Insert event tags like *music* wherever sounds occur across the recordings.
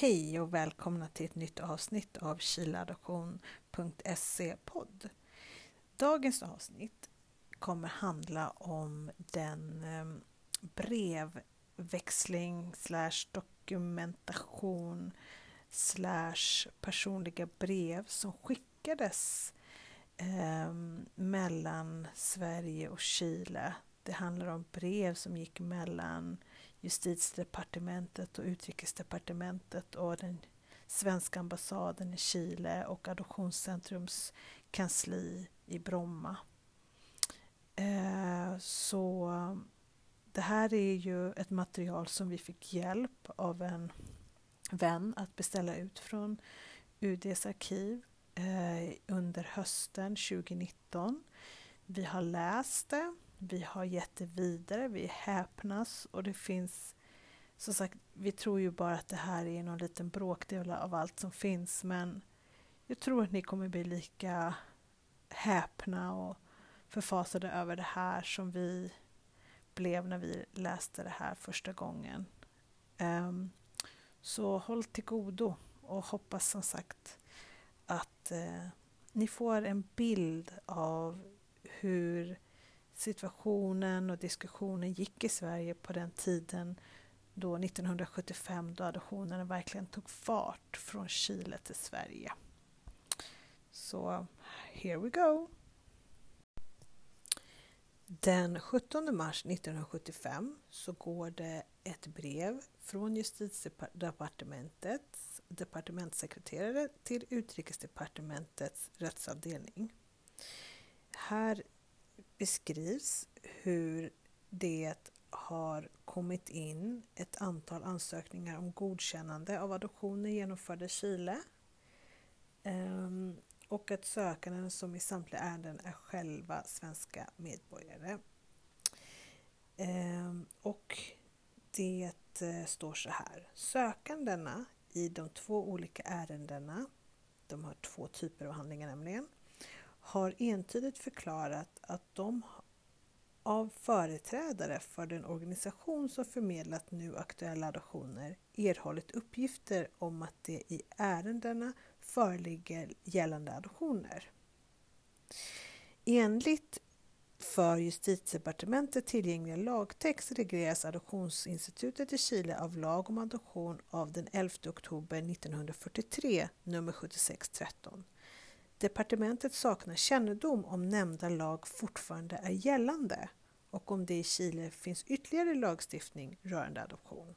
Hej och välkomna till ett nytt avsnitt av kiladoption.se podd. Dagens avsnitt kommer handla om den ehm, brevväxling slash dokumentation slash personliga brev som skickades eh, mellan Sverige och Chile. Det handlar om brev som gick mellan justitiedepartementet och utrikesdepartementet och den svenska ambassaden i Chile och Adoptionscentrums kansli i Bromma. Eh, så det här är ju ett material som vi fick hjälp av en vän att beställa ut från UDs arkiv eh, under hösten 2019. Vi har läst det vi har gett det vidare, vi häpnas och det finns som sagt, vi tror ju bara att det här är någon liten bråkdel av allt som finns men jag tror att ni kommer bli lika häpna och förfasade över det här som vi blev när vi läste det här första gången. Um, så håll till godo och hoppas som sagt att uh, ni får en bild av hur situationen och diskussionen gick i Sverige på den tiden då 1975 då adoptionerna verkligen tog fart från Chile till Sverige. Så here we go! Den 17 mars 1975 så går det ett brev från justitiedepartementets departementssekreterare till utrikesdepartementets rättsavdelning. Här beskrivs hur det har kommit in ett antal ansökningar om godkännande av adoptioner genomförda i Chile ehm, och att sökanden som i samtliga ärenden är själva svenska medborgare. Ehm, och det eh, står så här. Sökandena i de två olika ärendena, de har två typer av handlingar nämligen, har entydigt förklarat att de av företrädare för den organisation som förmedlat nu aktuella adoptioner erhållit uppgifter om att det i ärendena föreligger gällande adoptioner. Enligt för justitiedepartementet tillgängliga lagtext regleras Adoptionsinstitutet i Chile av lag om adoption av den 11 oktober 1943, nummer 7613. Departementet saknar kännedom om nämnda lag fortfarande är gällande och om det i Chile finns ytterligare lagstiftning rörande adoption.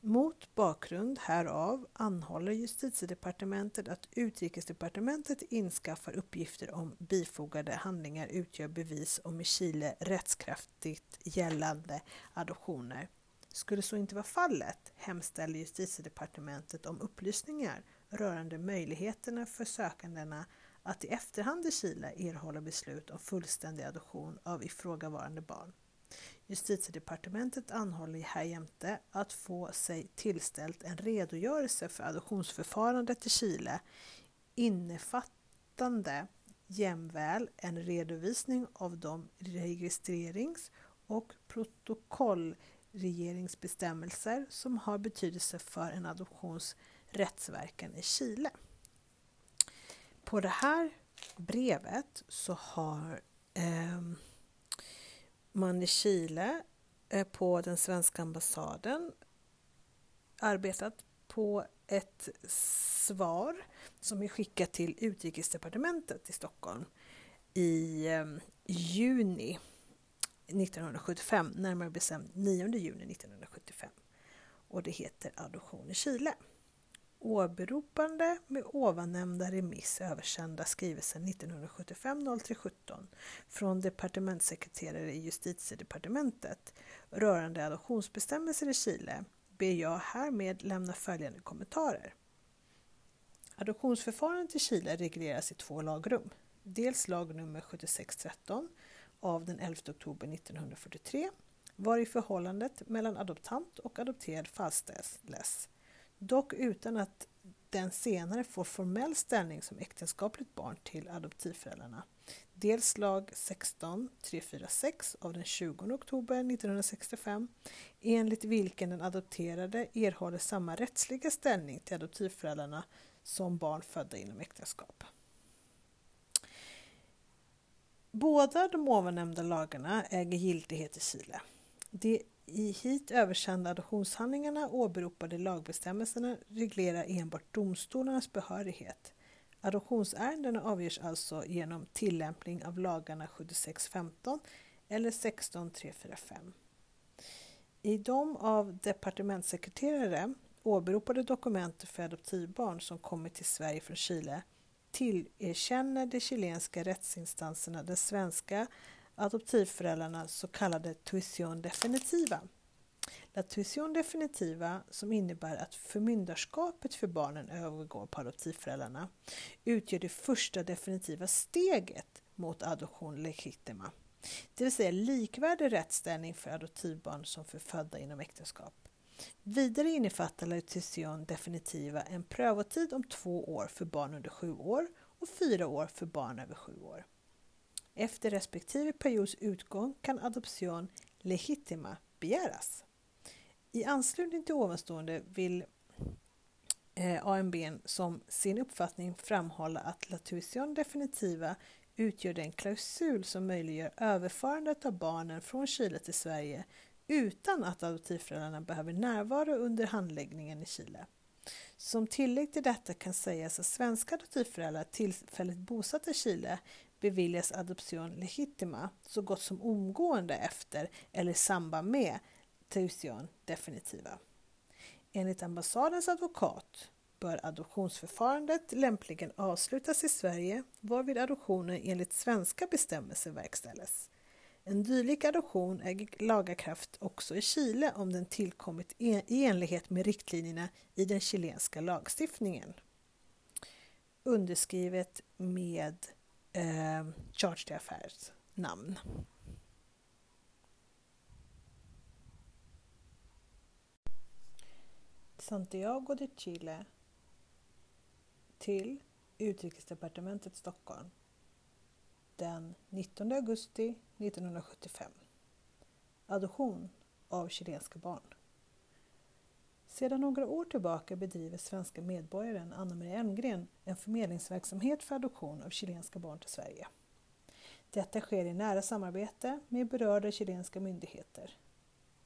Mot bakgrund härav anhåller Justitiedepartementet att Utrikesdepartementet inskaffar uppgifter om bifogade handlingar utgör bevis om i Chile rättskraftigt gällande adoptioner. Skulle så inte vara fallet hemställer Justitiedepartementet om upplysningar rörande möjligheterna för sökandena att i efterhand i Chile erhålla beslut om fullständig adoption av ifrågavarande barn. Justitiedepartementet anhåller härjämte att få sig tillställt en redogörelse för adoptionsförfarandet i Chile innefattande jämväl en redovisning av de registrerings och regeringsbestämmelser som har betydelse för en adoptions rättsverkan i Chile. På det här brevet så har eh, man i Chile eh, på den svenska ambassaden arbetat på ett svar som är skickat till Utrikesdepartementet i Stockholm i eh, juni 1975, närmare bestämt 9 juni 1975. Och det heter Adoption i Chile åberopande med ovannämnda remiss översända skrivelsen 1975 0317 från departementssekreterare i justitiedepartementet rörande adoptionsbestämmelser i Chile ber jag härmed lämna följande kommentarer. Adoptionsförfarandet i Chile regleras i två lagrum. Dels lag nummer 7613 av den 11 oktober 1943 var i förhållandet mellan adoptant och adopterad fastställs dock utan att den senare får formell ställning som äktenskapligt barn till adoptivföräldrarna. dels lag 16346 av den 20 oktober 1965 enligt vilken den adopterade erhåller samma rättsliga ställning till adoptivföräldrarna som barn födda inom äktenskap. Båda de ovannämnda lagarna äger giltighet i Chile. De i hit översända adoptionshandlingarna åberopade lagbestämmelserna reglerar enbart domstolarnas behörighet. Adoptionsärendena avgörs alltså genom tillämpning av lagarna 7615 eller 16345. I de av departementssekreterare åberopade dokument för adoptivbarn som kommit till Sverige från Chile tillerkänner de chilenska rättsinstanserna de svenska adoptivföräldrarna så kallade tuition definitiva. La tuition definitiva, som innebär att förmyndarskapet för barnen övergår på adoptivföräldrarna, utgör det första definitiva steget mot adoption legitima, det vill säga likvärdig rättsställning för adoptivbarn som för födda inom äktenskap. Vidare innefattar La definitiva en prövotid om två år för barn under sju år och fyra år för barn över sju år. Efter respektive periods utgång kan adoption legitima begäras. I anslutning till ovanstående vill eh, AMB som sin uppfattning framhålla att latuition definitiva utgör den klausul som möjliggör överförandet av barnen från Chile till Sverige utan att adoptivföräldrarna behöver närvara under handläggningen i Chile. Som tillägg till detta kan sägas att svenska adoptivföräldrar tillfälligt bosatta i Chile beviljas adoption legitima så gott som omgående efter eller i samband med tuition definitiva. Enligt ambassadens advokat bör adoptionsförfarandet lämpligen avslutas i Sverige varvid adoptionen enligt svenska bestämmelser verkställes. En dylik adoption äger lagakraft också i Chile om den tillkommit i enlighet med riktlinjerna i den chilenska lagstiftningen. Underskrivet med eh, Charge d'Affaires namn. Santiago de Chile till Utrikesdepartementet Stockholm den 19 augusti 1975. Adoption av chilenska barn. Sedan några år tillbaka bedriver svenska medborgaren Anna-Maria Elmgren en förmedlingsverksamhet för adoption av chilenska barn till Sverige. Detta sker i nära samarbete med berörda chilenska myndigheter.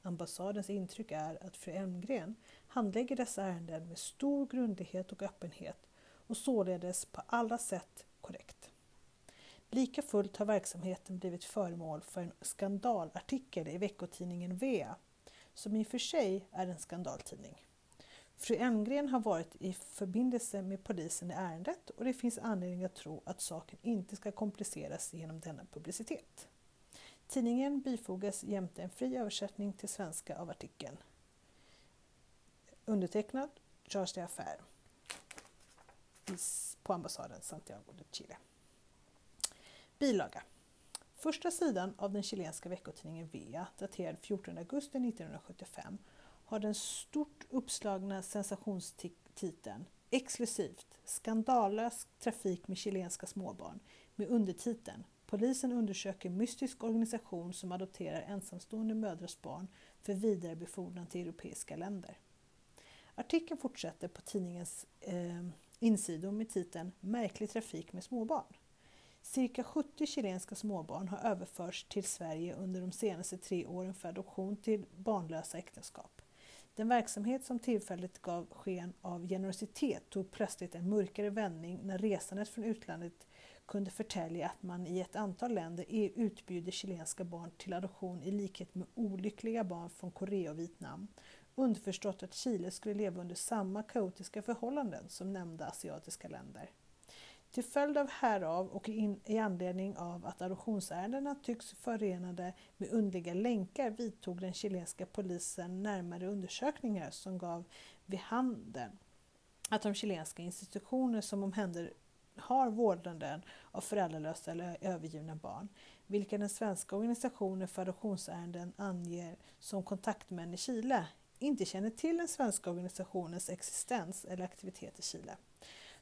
Ambassadens intryck är att fru Elmgren handlägger dessa ärenden med stor grundlighet och öppenhet och således på alla sätt korrekt. Lika fullt har verksamheten blivit föremål för en skandalartikel i veckotidningen Vea som i och för sig är en skandaltidning. Fru Elmgren har varit i förbindelse med polisen i ärendet och det finns anledning att tro att saken inte ska kompliceras genom denna publicitet. Tidningen bifogas jämte en fri översättning till svenska av artikeln. Undertecknad Charles de Affaire, på ambassaden Santiago de Chile. Bilaga Första sidan av den chilenska veckotidningen Vea, daterad 14 augusti 1975, har den stort uppslagna sensationstiteln Exklusivt skandalös trafik med chilenska småbarn med undertiteln Polisen undersöker mystisk organisation som adopterar ensamstående mödrars barn för vidarebefordran till europeiska länder. Artikeln fortsätter på tidningens eh, insidor med titeln Märklig trafik med småbarn. Cirka 70 chilenska småbarn har överförts till Sverige under de senaste tre åren för adoption till barnlösa äktenskap. Den verksamhet som tillfälligt gav sken av generositet tog plötsligt en mörkare vändning när resandet från utlandet kunde förtälja att man i ett antal länder utbjuder chilenska barn till adoption i likhet med olyckliga barn från Korea och Vietnam. Underförstått att Chile skulle leva under samma kaotiska förhållanden som nämnda asiatiska länder. Till följd av härav och in, i anledning av att adoptionsärendena tycks förenade med underliga länkar vidtog den chilenska polisen närmare undersökningar som gav vid handen att de chilenska institutioner som omhänder har vårdnaden av föräldralösa eller övergivna barn, vilka den svenska organisationen för adoptionsärenden anger som kontaktmän i Chile, inte känner till den svenska organisationens existens eller aktivitet i Chile.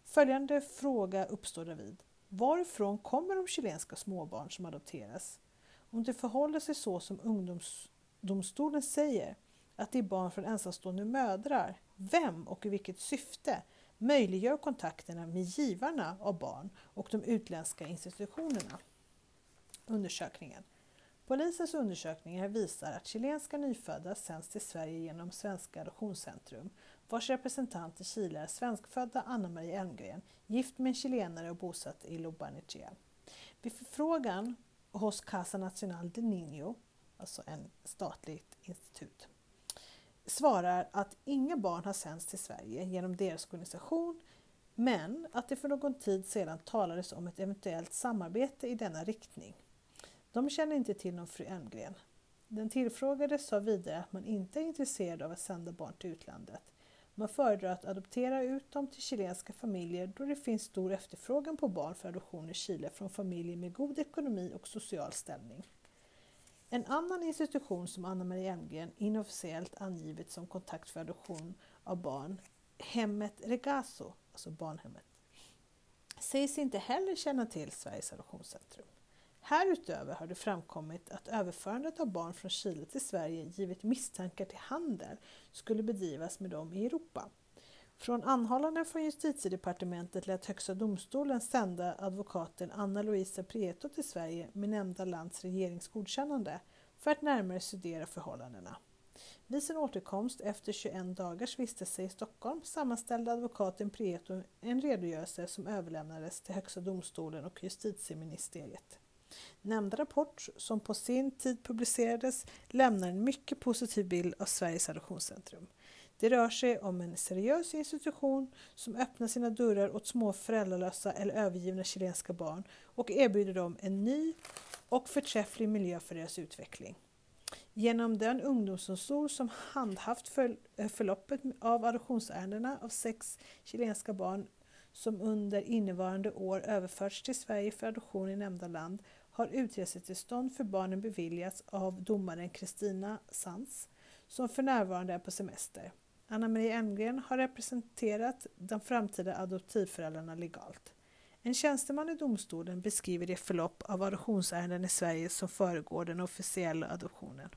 Följande fråga uppstår därvid. Varifrån kommer de chilenska småbarn som adopteras? Om det förhåller sig så som ungdomsdomstolen säger, att det är barn från ensamstående mödrar, vem och i vilket syfte möjliggör kontakterna med givarna av barn och de utländska institutionerna? Undersökningen. Polisens undersökningar visar att chilenska nyfödda sänds till Sverige genom Svenska Adoptionscentrum vars representant i Chile är svenskfödda Anna-Maria Elmgren, gift med en chilenare och bosatt i Lobarnechea. Vid förfrågan hos Casa Nacional de Niño, alltså en statligt institut, svarar att inga barn har sänds till Sverige genom deras organisation men att det för någon tid sedan talades om ett eventuellt samarbete i denna riktning. De känner inte till någon fru Elmgren. Den tillfrågade sa vidare att man inte är intresserad av att sända barn till utlandet. Man föredrar att adoptera ut dem till chilenska familjer då det finns stor efterfrågan på barn för adoption i Chile från familjer med god ekonomi och social ställning. En annan institution som Anna-Maria Elmgren inofficiellt angivit som kontakt för adoption av barn, Hemmet Regazo, alltså barnhemmet, sägs inte heller känna till Sveriges adoptionscentrum. Härutöver har det framkommit att överförandet av barn från Chile till Sverige givet misstankar till handel skulle bedrivas med dem i Europa. Från anhållanden från justitiedepartementet lät Högsta domstolen sända advokaten Anna Luisa Prieto till Sverige med nämnda lands regeringsgodkännande för att närmare studera förhållandena. Vid sin återkomst efter 21 dagars vistelse i Stockholm sammanställde advokaten Prieto en redogörelse som överlämnades till Högsta domstolen och justitieministeriet. Nämnda rapport, som på sin tid publicerades, lämnar en mycket positiv bild av Sveriges Adoptionscentrum. Det rör sig om en seriös institution som öppnar sina dörrar åt små föräldralösa eller övergivna chilenska barn och erbjuder dem en ny och förträfflig miljö för deras utveckling. Genom den ungdomsdomstol som handhaft eh, förloppet av adoptionsärendena av sex chilenska barn som under innevarande år överförts till Sverige för adoption i nämnda land har utresetillstånd för barnen beviljats av domaren Kristina Sands som för närvarande är på semester. Anna-Maria Elmgren har representerat de framtida adoptivföräldrarna legalt. En tjänsteman i domstolen beskriver det förlopp av adoptionsärenden i Sverige som föregår den officiella adoptionen.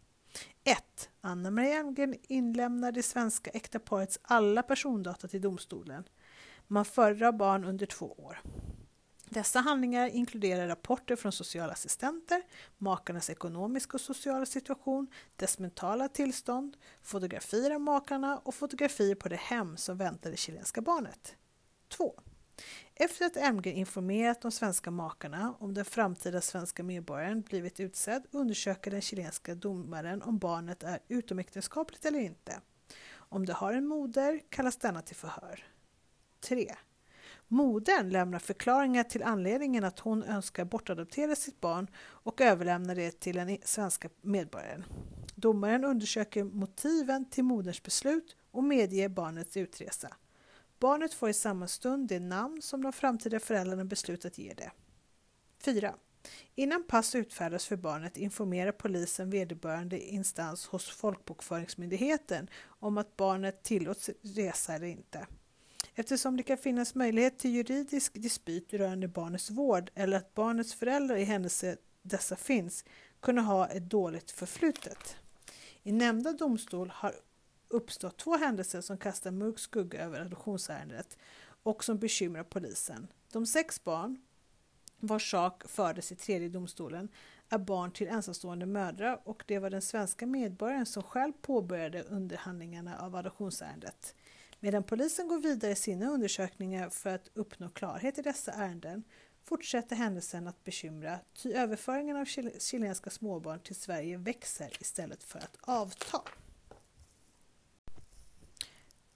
1. Anna-Maria Elmgren inlämnar det svenska äkta parets alla persondata till domstolen. Man föredrar barn under två år. Dessa handlingar inkluderar rapporter från socialassistenter, makarnas ekonomiska och sociala situation, dess mentala tillstånd, fotografier av makarna och fotografier på det hem som väntar det chilenska barnet. 2. Efter att MG informerat de svenska makarna om den framtida svenska medborgaren blivit utsedd undersöker den chilenska domaren om barnet är utomäktenskapligt eller inte. Om det har en moder kallas denna till förhör. 3. Modern lämnar förklaringar till anledningen att hon önskar bortadoptera sitt barn och överlämnar det till den svenska medborgaren. Domaren undersöker motiven till moderns beslut och medger barnets utresa. Barnet får i samma stund det namn som de framtida föräldrarna beslutat ge det. 4. Innan pass utfärdas för barnet informerar polisen vederbörande instans hos Folkbokföringsmyndigheten om att barnet tillåts resa eller inte. Eftersom det kan finnas möjlighet till juridisk dispyt rörande barnets vård eller att barnets föräldrar i händelse dessa finns kunna ha ett dåligt förflutet. I nämnda domstol har uppstått två händelser som kastar mörk skugga över adoptionsärendet och som bekymrar polisen. De sex barn vars sak fördes i tredje domstolen är barn till ensamstående mödrar och det var den svenska medborgaren som själv påbörjade underhandlingarna av adoptionsärendet. Medan polisen går vidare i sina undersökningar för att uppnå klarhet i dessa ärenden fortsätter händelsen att bekymra, ty överföringen av chilenska småbarn till Sverige växer istället för att avta.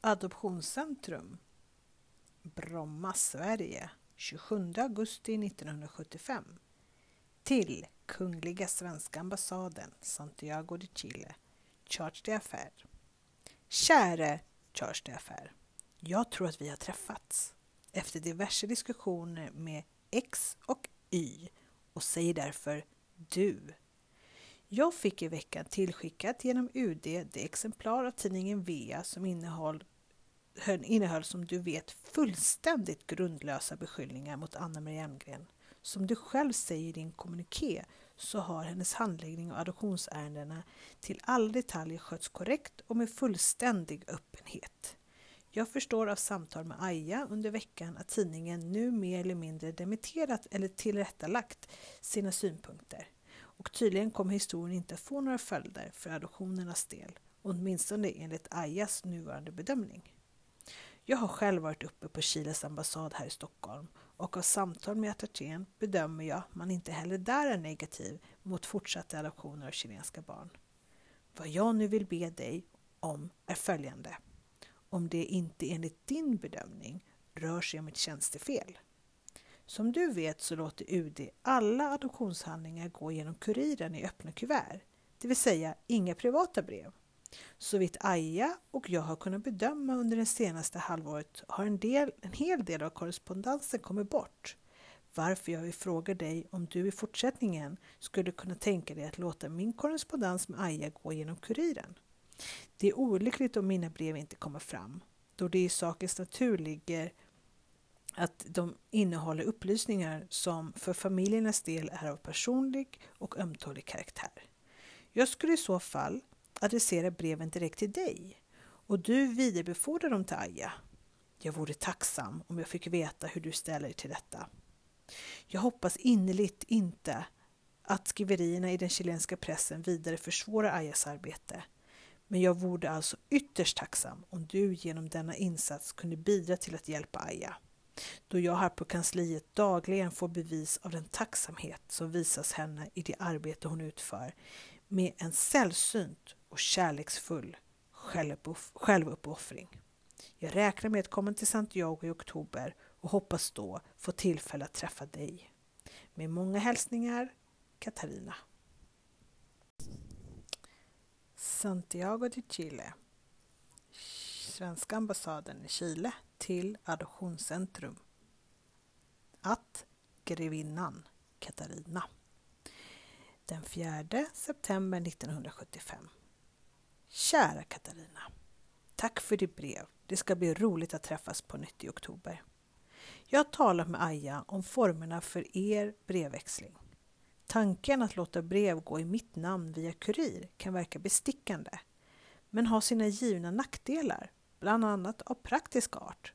Adoptionscentrum Bromma, Sverige 27 augusti 1975 till Kungliga Svenska ambassaden Santiago de Chile. Charge d'affaires. Käre Charles affär. Jag tror att vi har träffats efter diverse diskussioner med X och Y och säger därför du. Jag fick i veckan tillskickat genom UD det exemplar av tidningen Vea som innehåller innehöll som du vet fullständigt grundlösa beskyllningar mot Anna-Maria Elmgren. Som du själv säger i din kommuniké så har hennes handläggning av adoptionsärendena till alla detaljer skötts korrekt och med fullständig öppenhet. Jag förstår av samtal med Aja under veckan att tidningen nu mer eller mindre demitterat eller tillrättalagt sina synpunkter. Och tydligen kommer historien inte att få några följder för adoptionernas del, åtminstone enligt Ajas nuvarande bedömning. Jag har själv varit uppe på Chiles ambassad här i Stockholm och av samtal med attachén bedömer jag att man inte heller där är negativ mot fortsatta adoptioner av chilenska barn. Vad jag nu vill be dig om är följande. Om det inte enligt din bedömning rör sig om ett tjänstefel. Som du vet så låter UD alla adoptionshandlingar gå genom kuriren i öppna kuvert, det vill säga inga privata brev. Så vitt Aja och jag har kunnat bedöma under det senaste halvåret har en, del, en hel del av korrespondensen kommit bort. Varför jag vill fråga dig om du i fortsättningen skulle kunna tänka dig att låta min korrespondens med Aja gå genom kuriren. Det är olyckligt om mina brev inte kommer fram, då det i sakens natur ligger att de innehåller upplysningar som för familjernas del är av personlig och ömtålig karaktär. Jag skulle i så fall adressera breven direkt till dig och du vidarebefordrar dem till Aja. Jag vore tacksam om jag fick veta hur du ställer dig till detta. Jag hoppas innerligt inte att skriverierna i den chilenska pressen vidare försvårar Ajas arbete. Men jag vore alltså ytterst tacksam om du genom denna insats kunde bidra till att hjälpa Aja. Då jag här på kansliet dagligen får bevis av den tacksamhet som visas henne i det arbete hon utför med en sällsynt och kärleksfull självuppoffring. Jag räknar med att komma till Santiago i oktober och hoppas då få tillfälle att träffa dig. Med många hälsningar, Katarina. Santiago de Chile Svenska ambassaden i Chile till Adoptionscentrum. Att grevinnan Katarina. Den 4 september 1975 Kära Katarina. Tack för ditt brev. Det ska bli roligt att träffas på nytt i oktober. Jag har talat med Aja om formerna för er brevväxling. Tanken att låta brev gå i mitt namn via kurir kan verka bestickande, men har sina givna nackdelar, bland annat av praktisk art.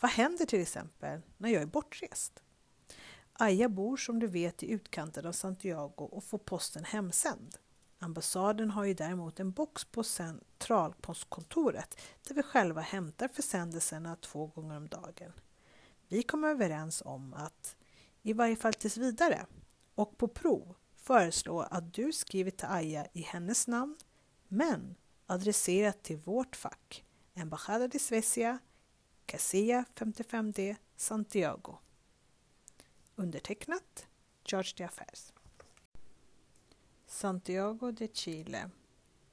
Vad händer till exempel när jag är bortrest? Aja bor som du vet i utkanten av Santiago och får posten hemsänd. Ambassaden har ju däremot en box på centralpostkontoret där vi själva hämtar försändelserna två gånger om dagen. Vi kom överens om att, i varje fall tills vidare, och på prov föreslå att du skriver till Aja i hennes namn, men adresserat till vårt fack, Embajada de Suecia, Casilla 55D, Santiago. Undertecknat George de Affairs. Santiago de Chile,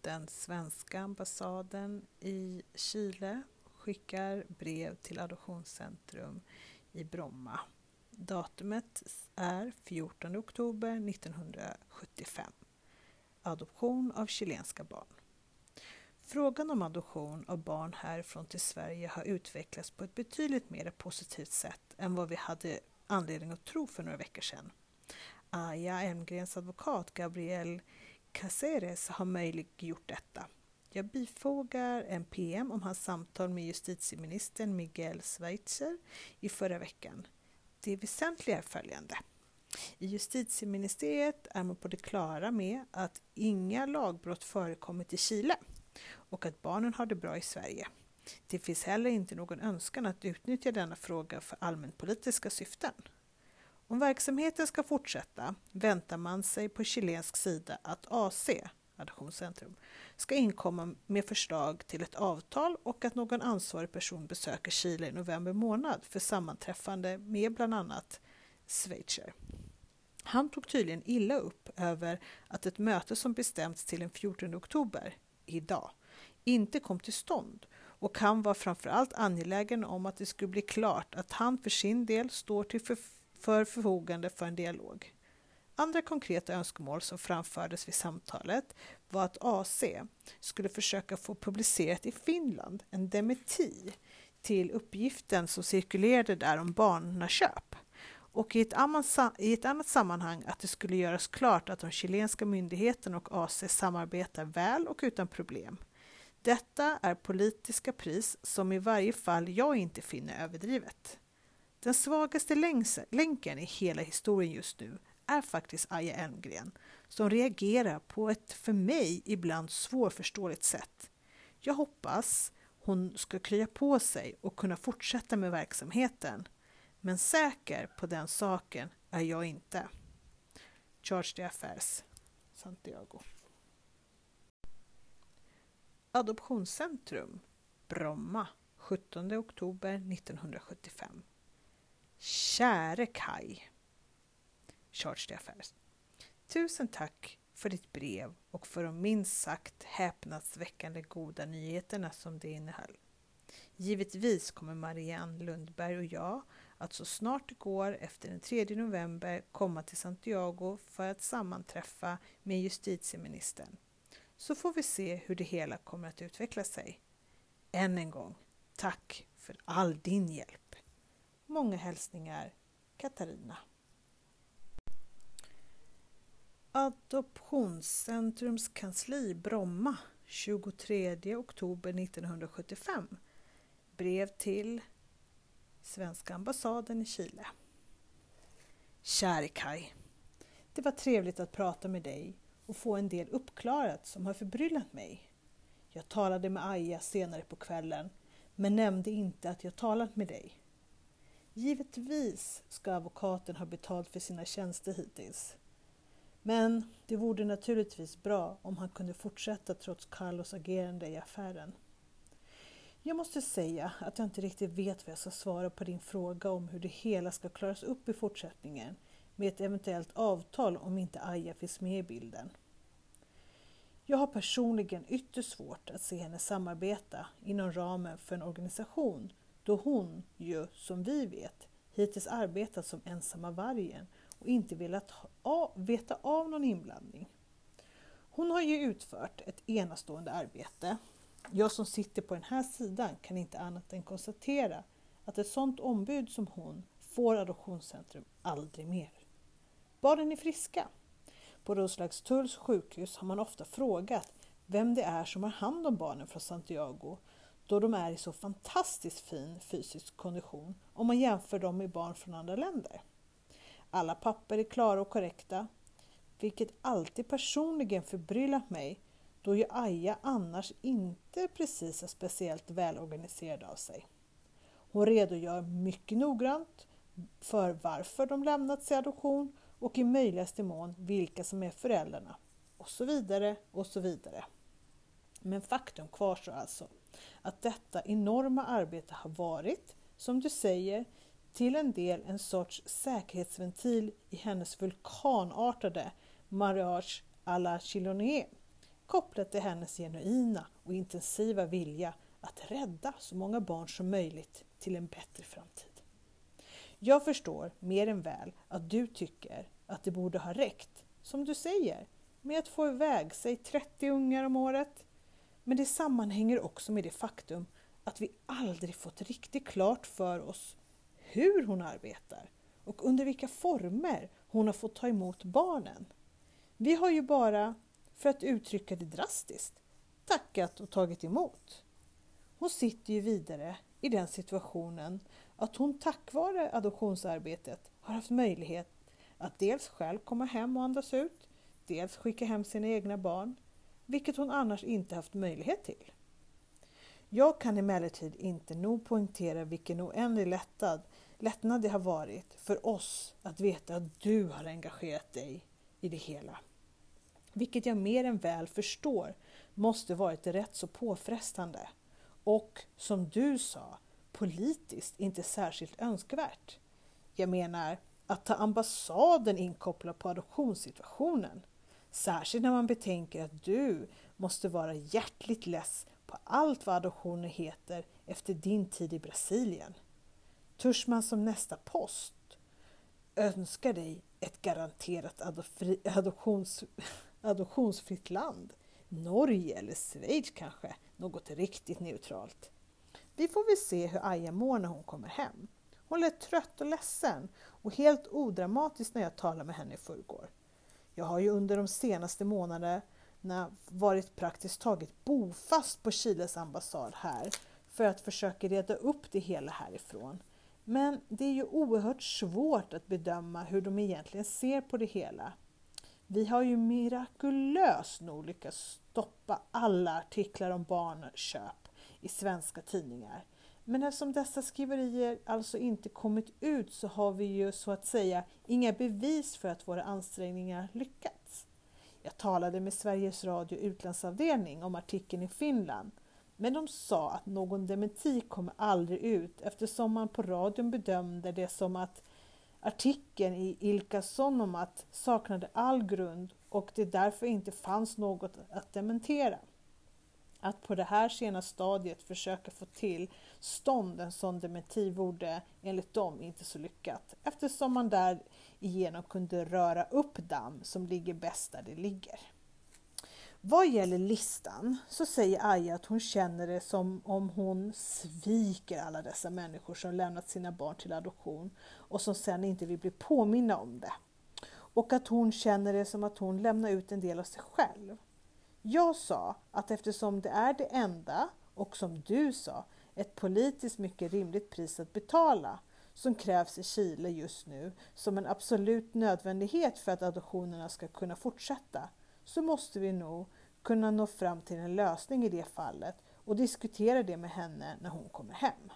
den svenska ambassaden i Chile, skickar brev till Adoptionscentrum i Bromma. Datumet är 14 oktober 1975. Adoption av chilenska barn. Frågan om adoption av barn härifrån till Sverige har utvecklats på ett betydligt mer positivt sätt än vad vi hade anledning att tro för några veckor sedan. Aya Elmgrens advokat Gabriel Caceres har möjliggjort detta. Jag bifogar en PM om hans samtal med justitieministern Miguel Schweitzer i förra veckan. Det väsentliga är följande. I justitieministeriet är man på det klara med att inga lagbrott förekommit i Chile och att barnen har det bra i Sverige. Det finns heller inte någon önskan att utnyttja denna fråga för allmänpolitiska syften. Om verksamheten ska fortsätta väntar man sig på chilensk sida att AC, Adoptionscentrum, ska inkomma med förslag till ett avtal och att någon ansvarig person besöker Chile i november månad för sammanträffande med bland annat Schweizer. Han tog tydligen illa upp över att ett möte som bestämts till den 14 oktober, idag, inte kom till stånd och han var framförallt angelägen om att det skulle bli klart att han för sin del står till förfogande för förfogande för en dialog. Andra konkreta önskemål som framfördes vid samtalet var att AC skulle försöka få publicerat i Finland en dementi till uppgiften som cirkulerade där om barnaköp och i ett, i ett annat sammanhang att det skulle göras klart att de chilenska myndigheterna och AC samarbetar väl och utan problem. Detta är politiska pris som i varje fall jag inte finner överdrivet. Den svagaste länken i hela historien just nu är faktiskt Aja Elmgren som reagerar på ett för mig ibland svårförståeligt sätt. Jag hoppas hon ska krya på sig och kunna fortsätta med verksamheten. Men säker på den saken är jag inte. Charge de Affairs, Santiago. Adoptionscentrum, Bromma, 17 oktober 1975. Käre Kai. Charge de Affairs. Tusen tack för ditt brev och för de minst sagt häpnadsväckande goda nyheterna som det innehöll. Givetvis kommer Marianne Lundberg och jag att så snart det går efter den 3 november komma till Santiago för att sammanträffa med justitieministern. Så får vi se hur det hela kommer att utveckla sig. Än en gång, tack för all din hjälp. Många hälsningar, Katarina. Adoptionscentrums kansli Bromma 23 oktober 1975. Brev till Svenska ambassaden i Chile. Käre Kai. Det var trevligt att prata med dig och få en del uppklarat som har förbryllat mig. Jag talade med Aja senare på kvällen men nämnde inte att jag talat med dig. Givetvis ska advokaten ha betalt för sina tjänster hittills. Men det vore naturligtvis bra om han kunde fortsätta trots Carlos agerande i affären. Jag måste säga att jag inte riktigt vet vad jag ska svara på din fråga om hur det hela ska klaras upp i fortsättningen med ett eventuellt avtal om inte Aja finns med i bilden. Jag har personligen ytterst svårt att se henne samarbeta inom ramen för en organisation då hon ju, som vi vet, hittills arbetat som ensamma vargen och inte velat ha, veta av någon inblandning. Hon har ju utfört ett enastående arbete. Jag som sitter på den här sidan kan inte annat än konstatera att ett sådant ombud som hon får Adoptionscentrum aldrig mer. Barnen är friska. På Roslagstulls sjukhus har man ofta frågat vem det är som har hand om barnen från Santiago då de är i så fantastiskt fin fysisk kondition om man jämför dem med barn från andra länder. Alla papper är klara och korrekta, vilket alltid personligen förbryllat mig då ju Aja annars inte precis är speciellt välorganiserad av sig. Hon redogör mycket noggrant för varför de lämnats i adoption och i möjligaste mån vilka som är föräldrarna och så vidare och så vidare. Men faktum kvarstår alltså att detta enorma arbete har varit, som du säger, till en del en sorts säkerhetsventil i hennes vulkanartade mariage à la Chilonier, kopplat till hennes genuina och intensiva vilja att rädda så många barn som möjligt till en bättre framtid. Jag förstår mer än väl att du tycker att det borde ha räckt, som du säger, med att få iväg sig 30 ungar om året. Men det sammanhänger också med det faktum att vi aldrig fått riktigt klart för oss hur hon arbetar och under vilka former hon har fått ta emot barnen. Vi har ju bara, för att uttrycka det drastiskt, tackat och tagit emot. Hon sitter ju vidare i den situationen att hon tack vare adoptionsarbetet har haft möjlighet att dels själv komma hem och andas ut, dels skicka hem sina egna barn, vilket hon annars inte haft möjlighet till. Jag kan emellertid inte nog poängtera vilken oändlig lättnad, lättnad det har varit för oss att veta att du har engagerat dig i det hela. Vilket jag mer än väl förstår måste varit rätt så påfrestande och, som du sa, politiskt inte särskilt önskvärt. Jag menar, att ta ambassaden inkopplad på adoptionssituationen. Särskilt när man betänker att du måste vara hjärtligt less på allt vad adoptioner heter efter din tid i Brasilien. Törs man som nästa post önska dig ett garanterat adoptions, *laughs* adoptionsfritt land Norge eller Schweiz kanske, något riktigt neutralt. Vi får väl se hur Aja mår när hon kommer hem. Hon lät trött och ledsen och helt odramatiskt när jag talade med henne i förrgår. Jag har ju under de senaste månaderna varit praktiskt taget bofast på Chiles ambassad här för att försöka reda upp det hela härifrån. Men det är ju oerhört svårt att bedöma hur de egentligen ser på det hela. Vi har ju mirakulöst nog lyckats stoppa alla artiklar om barnköp i svenska tidningar. Men eftersom dessa skriverier alltså inte kommit ut så har vi ju så att säga inga bevis för att våra ansträngningar lyckats. Jag talade med Sveriges Radio utlandsavdelning om artikeln i Finland men de sa att någon dementi kommer aldrig ut eftersom man på radion bedömde det som att artikeln i Ilka Sonomat saknade all grund och det därför inte fanns något att dementera. Att på det här sena stadiet försöka få till stånd en sån dementi vore enligt dem inte så lyckat eftersom man därigenom kunde röra upp damm som ligger bäst där det ligger. Vad gäller listan så säger Aja att hon känner det som om hon sviker alla dessa människor som lämnat sina barn till adoption och som sen inte vill bli påminna om det. Och att hon känner det som att hon lämnar ut en del av sig själv. Jag sa att eftersom det är det enda, och som du sa, ett politiskt mycket rimligt pris att betala som krävs i Chile just nu som en absolut nödvändighet för att adoptionerna ska kunna fortsätta så måste vi nog kunna nå fram till en lösning i det fallet och diskutera det med henne när hon kommer hem.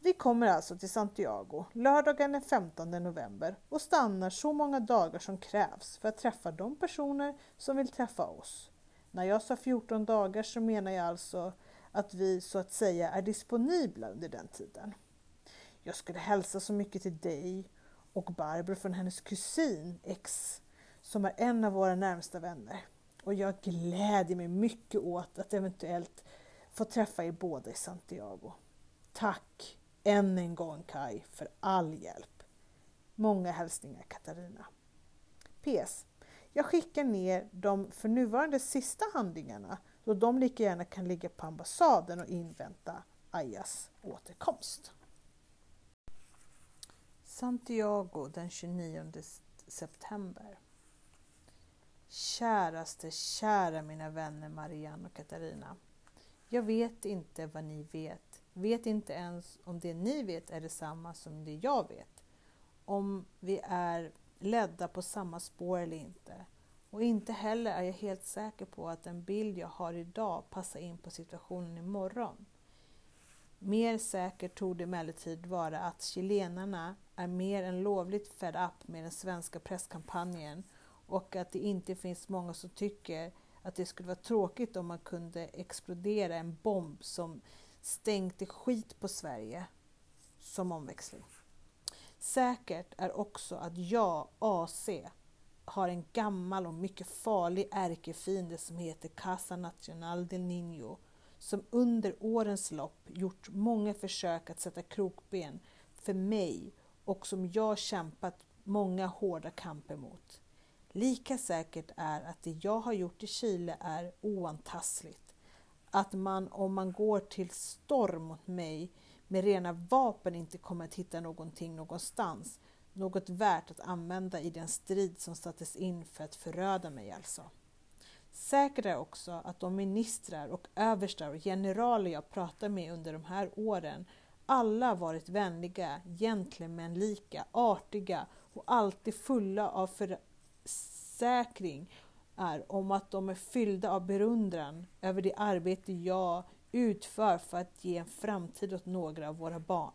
Vi kommer alltså till Santiago lördagen den 15 november och stannar så många dagar som krävs för att träffa de personer som vill träffa oss. När jag sa 14 dagar så menar jag alltså att vi så att säga är disponibla under den tiden. Jag skulle hälsa så mycket till dig och Barbro från hennes kusin X som är en av våra närmsta vänner. Och jag gläder mig mycket åt att eventuellt få träffa er båda i Santiago. Tack än en gång Kai för all hjälp. Många hälsningar Katarina. PS. Jag skickar ner de för nuvarande sista handlingarna då de lika gärna kan ligga på ambassaden och invänta Ayas återkomst. Santiago den 29 september. Käraste, kära mina vänner Marianne och Katarina. Jag vet inte vad ni vet. Vet inte ens om det ni vet är detsamma som det jag vet. Om vi är ledda på samma spår eller inte. Och inte heller är jag helt säker på att den bild jag har idag passar in på situationen imorgon. Mer säkert tog det emellertid vara att chilenarna är mer än lovligt fed up med den svenska presskampanjen och att det inte finns många som tycker att det skulle vara tråkigt om man kunde explodera en bomb som stänkte skit på Sverige som omväxling. Säkert är också att jag, AC, har en gammal och mycket farlig ärkefiende som heter Casa Nacional del Niño som under årens lopp gjort många försök att sätta krokben för mig och som jag kämpat många hårda kamper mot. Lika säkert är att det jag har gjort i Chile är oantastligt. Att man om man går till storm mot mig med rena vapen inte kommer att hitta någonting någonstans. Något värt att använda i den strid som sattes in för att föröda mig alltså. Säkert är också att de ministrar och överstar och generaler jag pratat med under de här åren alla varit vänliga, gentlemänlika, artiga och alltid fulla av försäkring är om att de är fyllda av berundran över det arbete jag utför för att ge en framtid åt några av våra barn.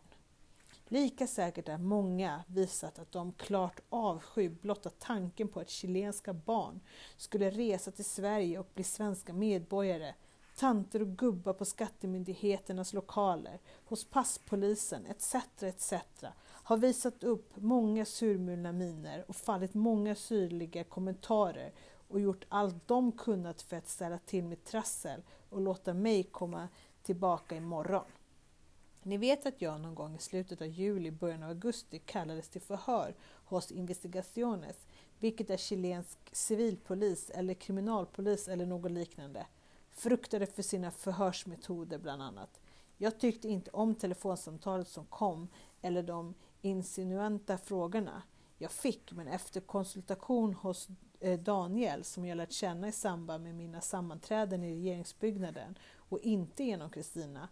Lika säkert är många visat att de klart avskyr blotta tanken på att chilenska barn skulle resa till Sverige och bli svenska medborgare, tanter och gubbar på skattemyndigheternas lokaler, hos passpolisen etc. etc. har visat upp många surmulna miner och fallit många syrliga kommentarer och gjort allt de kunnat för att ställa till med trassel och låta mig komma tillbaka imorgon. Ni vet att jag någon gång i slutet av juli, början av augusti kallades till förhör hos Investigaciones vilket är chilensk civilpolis eller kriminalpolis eller något liknande. Fruktade för sina förhörsmetoder bland annat. Jag tyckte inte om telefonsamtalet som kom eller de insinuanta frågorna jag fick, men efter konsultation hos eh, Daniel som jag lärt känna i samband med mina sammanträden i regeringsbyggnaden och inte genom Kristina,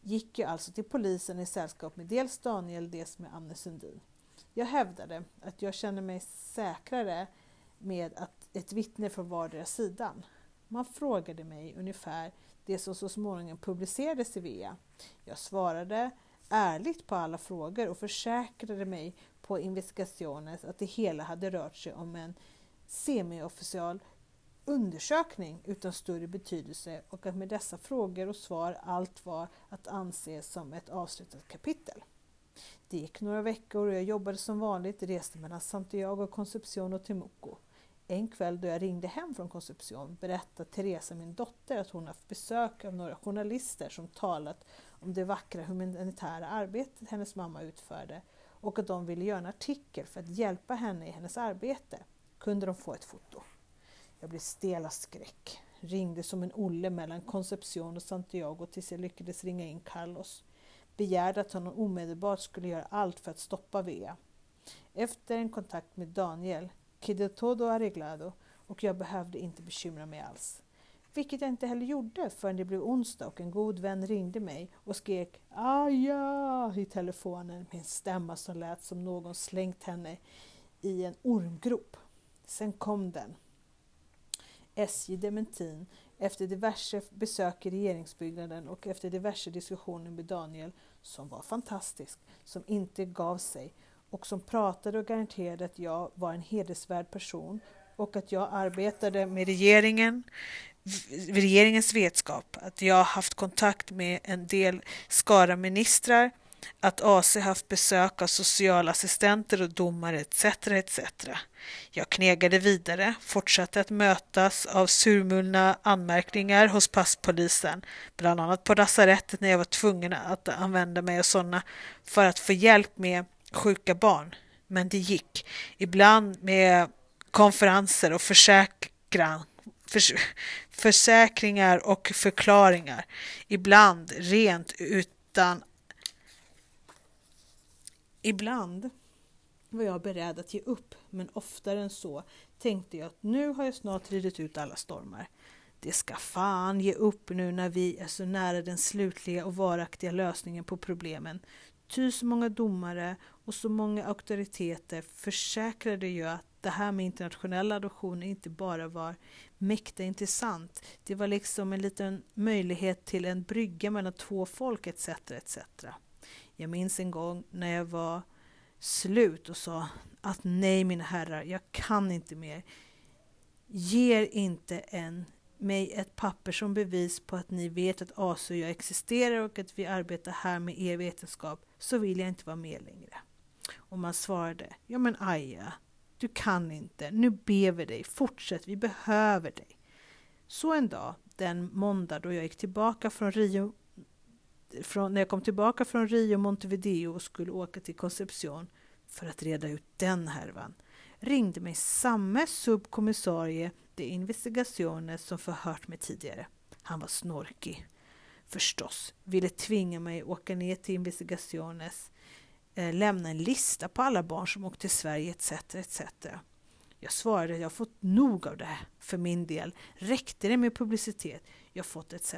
gick jag alltså till polisen i sällskap med dels Daniel, dels med Anne Sundin. Jag hävdade att jag känner mig säkrare med att ett vittne från vardera sidan. Man frågade mig ungefär det som så småningom publicerades i VEA. Jag svarade ärligt på alla frågor och försäkrade mig på Investigaciones att det hela hade rört sig om en semiofficial undersökning utan större betydelse och att med dessa frågor och svar allt var att anse som ett avslutat kapitel. Det gick några veckor och jag jobbade som vanligt, reste mellan Santiago, Concepcion och Temuco. En kväll då jag ringde hem från Concepcion berättade Teresa, min dotter, att hon haft besök av några journalister som talat om det vackra humanitära arbetet hennes mamma utförde och att de ville göra en artikel för att hjälpa henne i hennes arbete. Kunde de få ett foto? Jag blev stel av skräck, ringde som en olle mellan Concepcion och Santiago tills jag lyckades ringa in Carlos. Begärde att han omedelbart skulle göra allt för att stoppa Vea. Efter en kontakt med Daniel, quedó todo arreglado och jag behövde inte bekymra mig alls. Vilket jag inte heller gjorde förrän det blev onsdag och en god vän ringde mig och skrek aja i telefonen med en stämma som lät som någon slängt henne i en ormgrop. Sen kom den. SJ-dementin efter diverse besök i regeringsbyggnaden och efter diverse diskussioner med Daniel, som var fantastisk, som inte gav sig och som pratade och garanterade att jag var en hedersvärd person och att jag arbetade med regeringen, regeringens vetskap, att jag haft kontakt med en del skara ministrar, att AC haft besök av socialassistenter och domare etc. etc. Jag knegade vidare, fortsatte att mötas av surmulna anmärkningar hos passpolisen, bland annat på lasarettet när jag var tvungen att använda mig av sådana för att få hjälp med sjuka barn. Men det gick, ibland med konferenser och försäkran förs försäkringar och förklaringar. Ibland rent utan... Ibland var jag beredd att ge upp, men oftare än så tänkte jag att nu har jag snart ridit ut alla stormar. Det ska fan ge upp nu när vi är så nära den slutliga och varaktiga lösningen på problemen. Ty så många domare och så många auktoriteter försäkrade ju att det här med internationell adoption inte bara var mäkta intressant. Det var liksom en liten möjlighet till en brygga mellan två folk etc. etc. Jag minns en gång när jag var slut och sa att nej mina herrar, jag kan inte mer. Ger inte en mig ett papper som bevis på att ni vet att ASO och jag existerar och att vi arbetar här med er vetenskap så vill jag inte vara med längre. Och man svarade, ja men Aja, du kan inte, nu ber vi dig, fortsätt, vi behöver dig. Så en dag, den måndag då jag gick tillbaka från Rio, från, när jag kom tillbaka från Rio Montevideo och skulle åka till Concepcion för att reda ut den härvan, ringde mig samme subkommissarie de investigationer som förhört mig tidigare. Han var snorkig. Förstås, ville tvinga mig åka ner till investigationes eh, lämna en lista på alla barn som åkt till Sverige etc. etc. Jag svarade att jag fått nog av det här för min del. Räckte det med publicitet jag fått etc.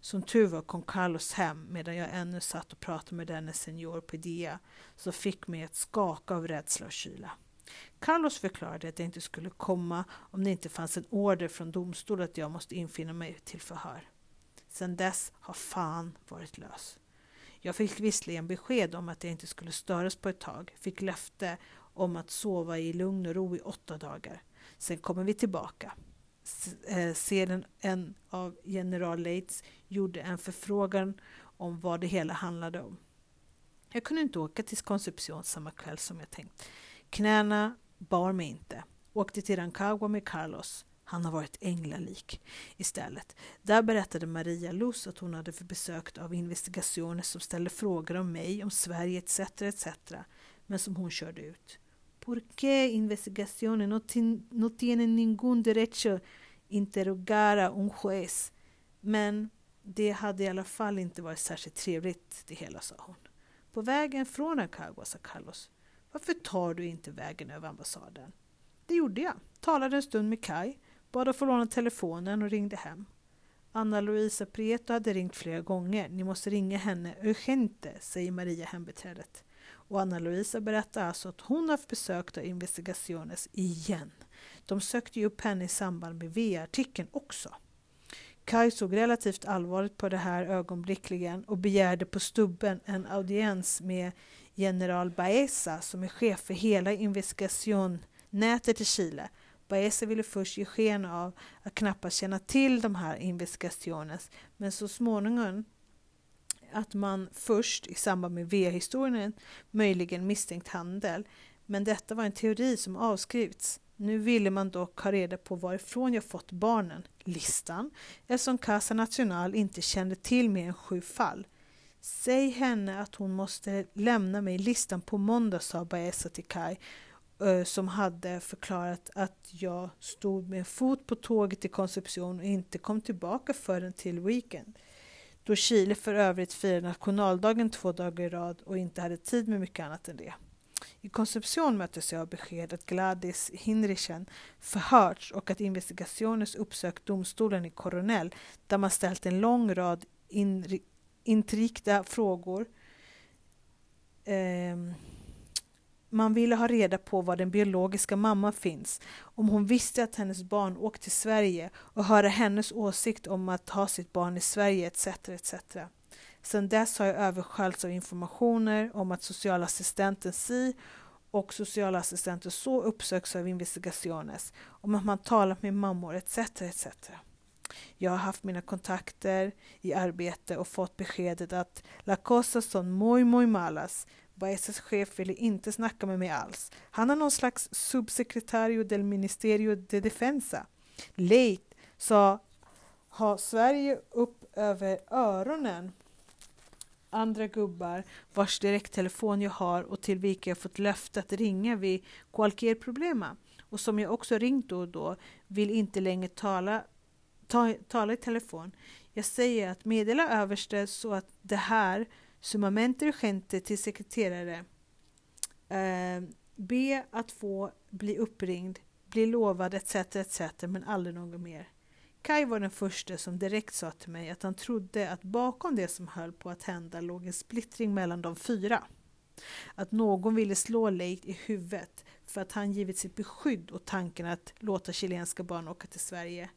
Som tur var kom Carlos hem medan jag ännu satt och pratade med denne senior på IDEA som fick mig att skaka av rädsla och kyla. Carlos förklarade att jag inte skulle komma om det inte fanns en order från domstol att jag måste infinna mig till förhör. Sedan dess har fan varit lös. Jag fick visserligen besked om att jag inte skulle störas på ett tag, fick löfte om att sova i lugn och ro i åtta dagar. Sen kommer vi tillbaka. Eh, Sedan en av general Leitz gjorde en förfrågan om vad det hela handlade om. Jag kunde inte åka till Concepcion samma kväll som jag tänkt. Knäna bar mig inte. Åkte till Rancagua med Carlos. Han har varit änglalik istället. Där berättade Maria Luz att hon hade besökt av investigationer som ställde frågor om mig, om Sverige etc. etc. men som hon körde ut. ¿Por qué investigaciones no, no tienen ningún derecho interrogara un juez? Men det hade i alla fall inte varit särskilt trevligt det hela, sa hon. På vägen från Acagua sa Carlos. Varför tar du inte vägen över ambassaden? Det gjorde jag. Talade en stund med Kai, bad att få låna telefonen och ringde hem. Anna Luisa Prieto hade ringt flera gånger. Ni måste ringa henne urgente, säger Maria hembiträdet. Och Anna Luisa berättar alltså att hon haft besök av Investigaciones igen. De sökte ju upp henne i samband med V-artikeln också. Kaj såg relativt allvarligt på det här ögonblickligen och begärde på stubben en audiens med general Baeza som är chef för hela investigationnätet i Chile. Baeza ville först ge sken av att knappast känna till de här investigationerna men så småningom att man först i samband med V-historien möjligen misstänkt handel. Men detta var en teori som avskrivits. Nu ville man dock ha reda på varifrån jag fått barnen, listan, eftersom Casa National inte kände till mer än sju fall. Säg henne att hon måste lämna mig listan på måndag, sa Baeza till Kai, Eh, som hade förklarat att jag stod med en fot på tåget till Concepcion och inte kom tillbaka förrän till weekend. Då Chile för övrigt firade nationaldagen två dagar i rad och inte hade tid med mycket annat än det. I Concepcion möttes jag av besked att Gladys Hinrichen förhörts och att investigationens uppsökt domstolen i Coronel där man ställt en lång rad intrikta frågor. Eh, man ville ha reda på var den biologiska mamman finns, om hon visste att hennes barn åkt till Sverige och höra hennes åsikt om att ha sitt barn i Sverige etc. etc. Sedan dess har jag översköljts av informationer om att socialassistenten Si och socialassistenten Så uppsöks av Investigaciones, om att man talat med mammor etc. etc. Jag har haft mina kontakter i arbete och fått beskedet att La Cosa son muy muy malas. SS-chef ville inte snacka med mig alls. Han är någon slags subsekretario del Ministerio de Defensa. Leit sa ha Sverige upp över öronen andra gubbar vars direkttelefon jag har och till vilka jag fått löfte att ringa vid qualquier problema och som jag också ringt då och då vill inte längre tala, ta, tala i telefon. Jag säger att meddela överste så att det här summamente urgente till sekreterare eh, be att få bli uppringd, bli lovad etc. etc. men aldrig något mer. Kai var den första som direkt sa till mig att han trodde att bakom det som höll på att hända låg en splittring mellan de fyra. Att någon ville slå Leif i huvudet för att han givit sitt beskydd åt tanken att låta chilenska barn åka till Sverige.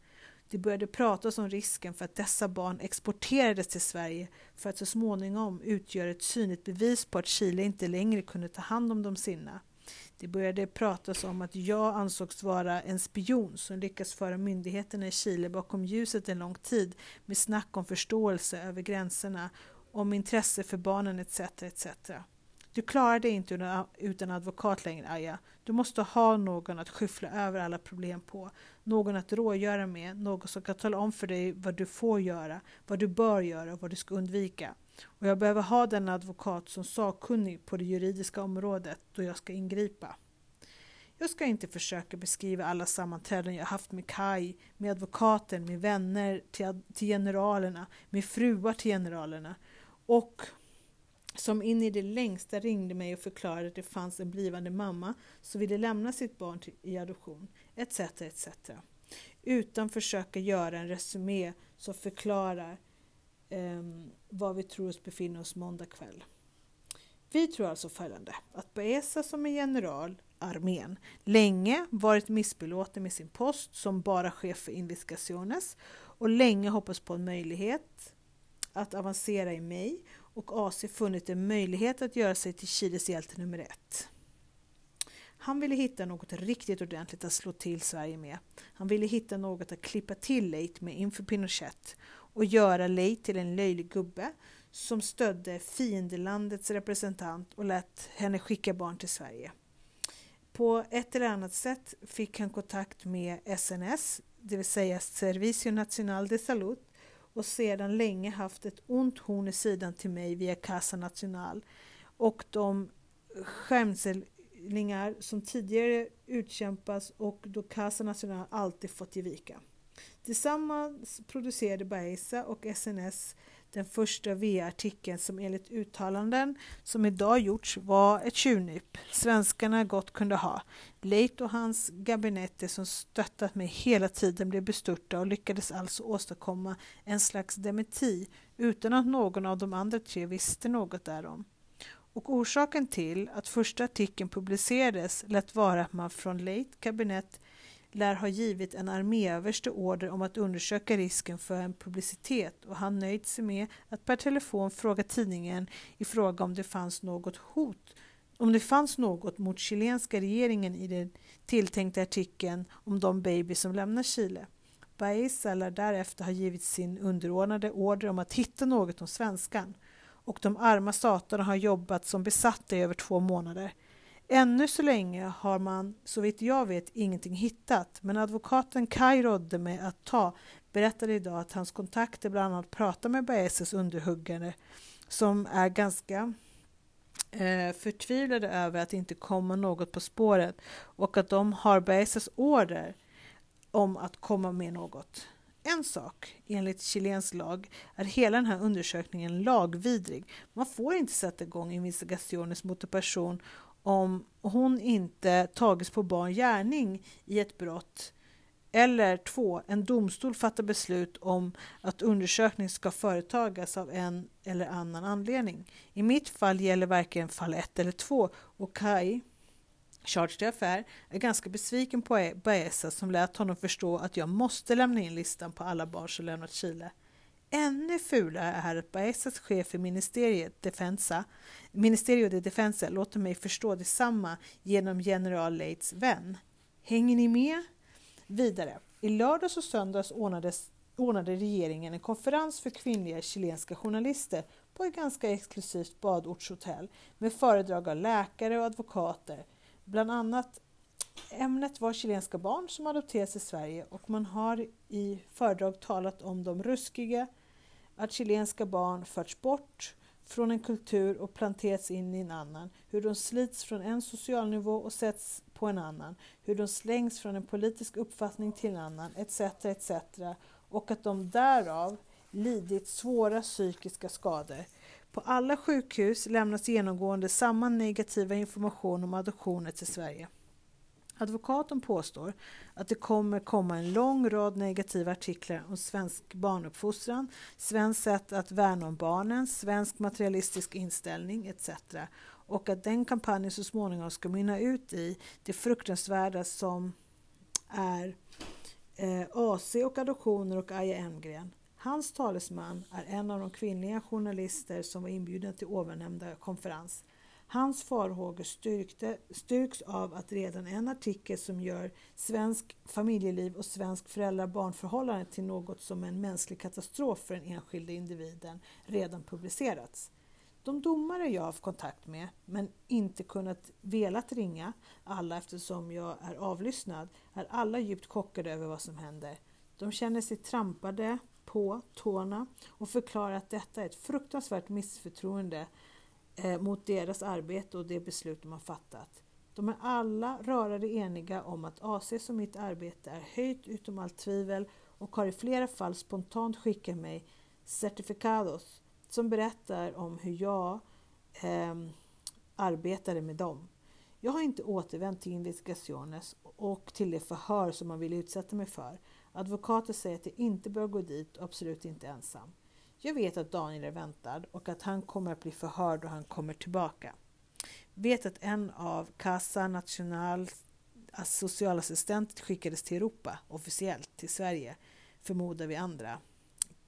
Det började pratas om risken för att dessa barn exporterades till Sverige för att så småningom utgöra ett synligt bevis på att Chile inte längre kunde ta hand om de sina. Det började pratas om att jag ansågs vara en spion som lyckats föra myndigheterna i Chile bakom ljuset en lång tid med snack om förståelse över gränserna, om intresse för barnen etc. etc. Du klarar dig inte utan advokat längre, Aja. Du måste ha någon att skyffla över alla problem på, någon att rågöra med, någon som kan tala om för dig vad du får göra, vad du bör göra och vad du ska undvika. Och jag behöver ha den advokat som sakkunnig på det juridiska området då jag ska ingripa. Jag ska inte försöka beskriva alla sammanträden jag haft med Kai, med advokaten, med vänner till, till generalerna, med fruar till generalerna och som in i det längsta ringde mig och förklarade att det fanns en blivande mamma som ville lämna sitt barn till, i adoption, etc. etc. Utan försöka göra en resumé som förklarar eh, var vi tror oss befinna oss måndag kväll. Vi tror alltså följande, att Baeza som är general, armén, länge varit missbelåten med sin post som bara chef för Indiskaciones och länge hoppats på en möjlighet att avancera i mig och AC funnit en möjlighet att göra sig till Chiles hjälte nummer ett. Han ville hitta något riktigt ordentligt att slå till Sverige med. Han ville hitta något att klippa till Leit med inför Pinochet och göra Leit till en löjlig gubbe som stödde fiendelandets representant och lät henne skicka barn till Sverige. På ett eller annat sätt fick han kontakt med SNS, det vill säga Servicio Nacional de Salud och sedan länge haft ett ont horn i sidan till mig via Casa Nacional och de skämsel som tidigare utkämpas och då Casa Nacional alltid fått ge vika. Tillsammans producerade Baeza och SNS den första VR-artikeln som enligt uttalanden som idag gjorts var ett tjuvnyp svenskarna gott kunde ha. Leit och hans gabinette som stöttat mig hela tiden blev bestörta och lyckades alltså åstadkomma en slags dementi utan att någon av de andra tre visste något därom. Och orsaken till att första artikeln publicerades lät vara att man från Leit kabinett lär ha givit en arméöverste order om att undersöka risken för en publicitet och han nöjt sig med att per telefon fråga tidningen i fråga om det fanns något hot om det fanns något mot chilenska regeringen i den tilltänkta artikeln om de baby som lämnar Chile. Baeza lär därefter ha givit sin underordnade order om att hitta något om svenskan och de arma staterna har jobbat som besatta i över två månader. Ännu så länge har man, så vitt jag vet, ingenting hittat, men advokaten Kai rådde med att ta berättade idag att hans kontakter bland annat pratar med Baezes underhuggare som är ganska eh, förtvivlade över att inte komma något på spåret och att de har Baezes order om att komma med något. En sak, enligt chilensk lag, är hela den här undersökningen lagvidrig. Man får inte sätta igång investigationer mot en person om hon inte tagits på bar gärning i ett brott eller två, en domstol fattar beslut om att undersökning ska företagas av en eller annan anledning. I mitt fall gäller varken fall 1 eller 2 och Kai, Charge d'affaires, är ganska besviken på Baeza som lät honom förstå att jag måste lämna in listan på alla barn som lämnat Chile. Ännu fulare är att Baezas chef i ministeriet Defensa, Ministerio de Defensa låter mig förstå detsamma genom general Leits vän. Hänger ni med? Vidare. I lördags och söndags ordnades, ordnade regeringen en konferens för kvinnliga chilenska journalister på ett ganska exklusivt badortshotell med föredrag av läkare och advokater. Bland annat Ämnet var chilenska barn som adopterats i Sverige och man har i föredrag talat om de ruskiga, att chilenska barn förts bort från en kultur och planterats in i en annan, hur de slits från en socialnivå och sätts på en annan, hur de slängs från en politisk uppfattning till en annan, etc. etc. och att de därav lidit svåra psykiska skador. På alla sjukhus lämnas genomgående samma negativa information om adoptioner till Sverige. Advokaten påstår att det kommer komma en lång rad negativa artiklar om svensk barnuppfostran, svenskt sätt att värna om barnen, svensk materialistisk inställning etc. Och att den kampanjen så småningom ska mynna ut i det fruktansvärda som är eh, AC och adoptioner och Aja Emgren. Hans talesman är en av de kvinnliga journalister som var inbjudna till ovannämnda konferens. Hans farhågor styrkte, styrks av att redan en artikel som gör svensk familjeliv och svensk föräldrar-barnförhållande till något som en mänsklig katastrof för den enskilde individen redan publicerats. De domare jag haft kontakt med, men inte kunnat velat ringa alla eftersom jag är avlyssnad, är alla djupt chockade över vad som händer. De känner sig trampade på tårna och förklarar att detta är ett fruktansvärt missförtroende eh, mot deras arbete och det beslut de har fattat. De är alla rörande eniga om att AC som mitt arbete är höjt utom allt tvivel och har i flera fall spontant skickat mig certificados som berättar om hur jag eh, arbetade med dem. Jag har inte återvänt till investigationes och till det förhör som man vill utsätta mig för. Advokater säger att jag inte bör gå dit och absolut inte ensam. Jag vet att Daniel är väntad och att han kommer att bli förhörd då han kommer tillbaka. Vet att en av Casa National socialassistent skickades till Europa officiellt till Sverige, förmodar vi andra.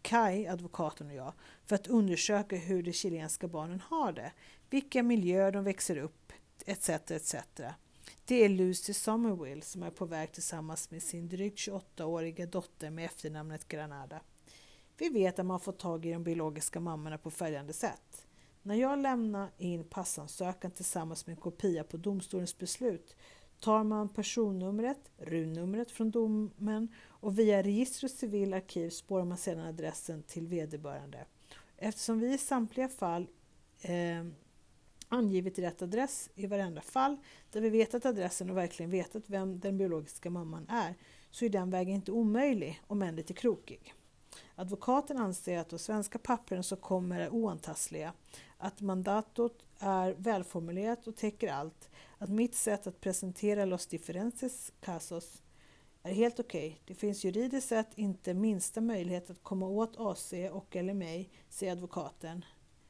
Kai, advokaten och jag, för att undersöka hur de chilenska barnen har det, vilka miljöer de växer upp, etc. etc. Det är Lucy Somerville som är på väg tillsammans med sin drygt 28-åriga dotter med efternamnet Granada. Vi vet att man får tag i de biologiska mammorna på följande sätt. När jag lämnar in passansökan tillsammans med en kopia på domstolens beslut tar man personnumret, runnumret från domen och via register och civil arkiv spårar man sedan adressen till vederbörande. Eftersom vi i samtliga fall eh, angivit rätt adress i varenda fall där vi vetat adressen och verkligen vetat vem den biologiska mamman är så är den vägen inte omöjlig, om än lite krokig. Advokaten anser att de svenska pappren som kommer är oantastliga, att mandatot är välformulerat och täcker allt, att mitt sätt att presentera Los Differences Casos är helt okej. Okay. Det finns juridiskt sett inte minsta möjlighet att komma åt AC och eller mig, säger advokaten.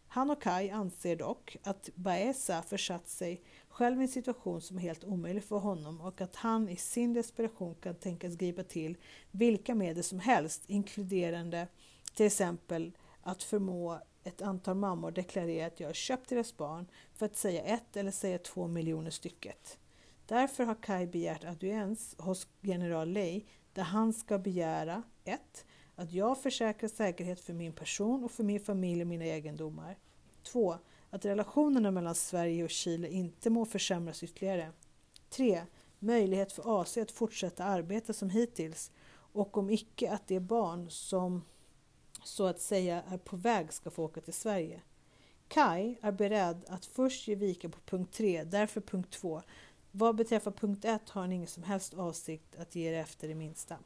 Han och Kai anser dock att Baeza försatt sig själv i en situation som är helt omöjlig för honom och att han i sin desperation kan tänkas gripa till vilka medel som helst, inkluderande till exempel att förmå ett antal mammor deklarera att jag har köpt deras barn för att säga ett eller säga två miljoner stycket. Därför har Kai begärt audiens hos general Lei där han ska begära 1. Att jag försäkrar säkerhet för min person och för min familj och mina egendomar. 2. Att relationerna mellan Sverige och Chile inte må försämras ytterligare. 3. Möjlighet för AC att fortsätta arbeta som hittills och om icke att de barn som så att säga är på väg ska få åka till Sverige. Kai är beredd att först ge vika på punkt 3, därför punkt 2. Vad beträffar punkt 1 har han ingen som helst avsikt att ge er efter det minsta.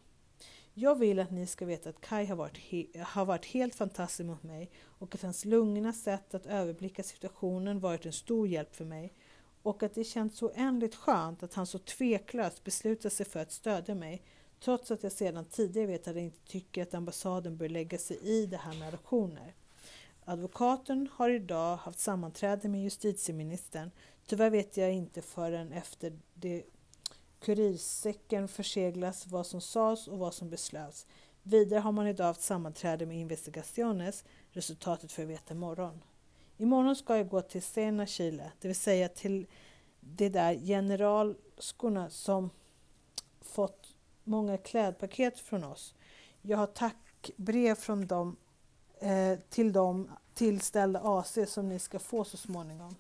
Jag vill att ni ska veta att Kai har varit, har varit helt fantastisk mot mig och att hans lugna sätt att överblicka situationen varit en stor hjälp för mig och att det känns så oändligt skönt att han så tveklöst beslutat sig för att stödja mig trots att jag sedan tidigare vet att jag inte tycker att ambassaden bör lägga sig i det här med adoptioner. Advokaten har idag haft sammanträde med justitieministern. Tyvärr vet jag inte förrän efter det kurirsäcken förseglas vad som sades och vad som beslöts. Vidare har man idag haft sammanträde med Investigaciones. Resultatet får jag veta imorgon. Imorgon ska jag gå till Sena, Chile, det vill säga till de där generalskorna som fått många klädpaket från oss. Jag har tackbrev från dem eh, till de tillställda AC som ni ska få så småningom.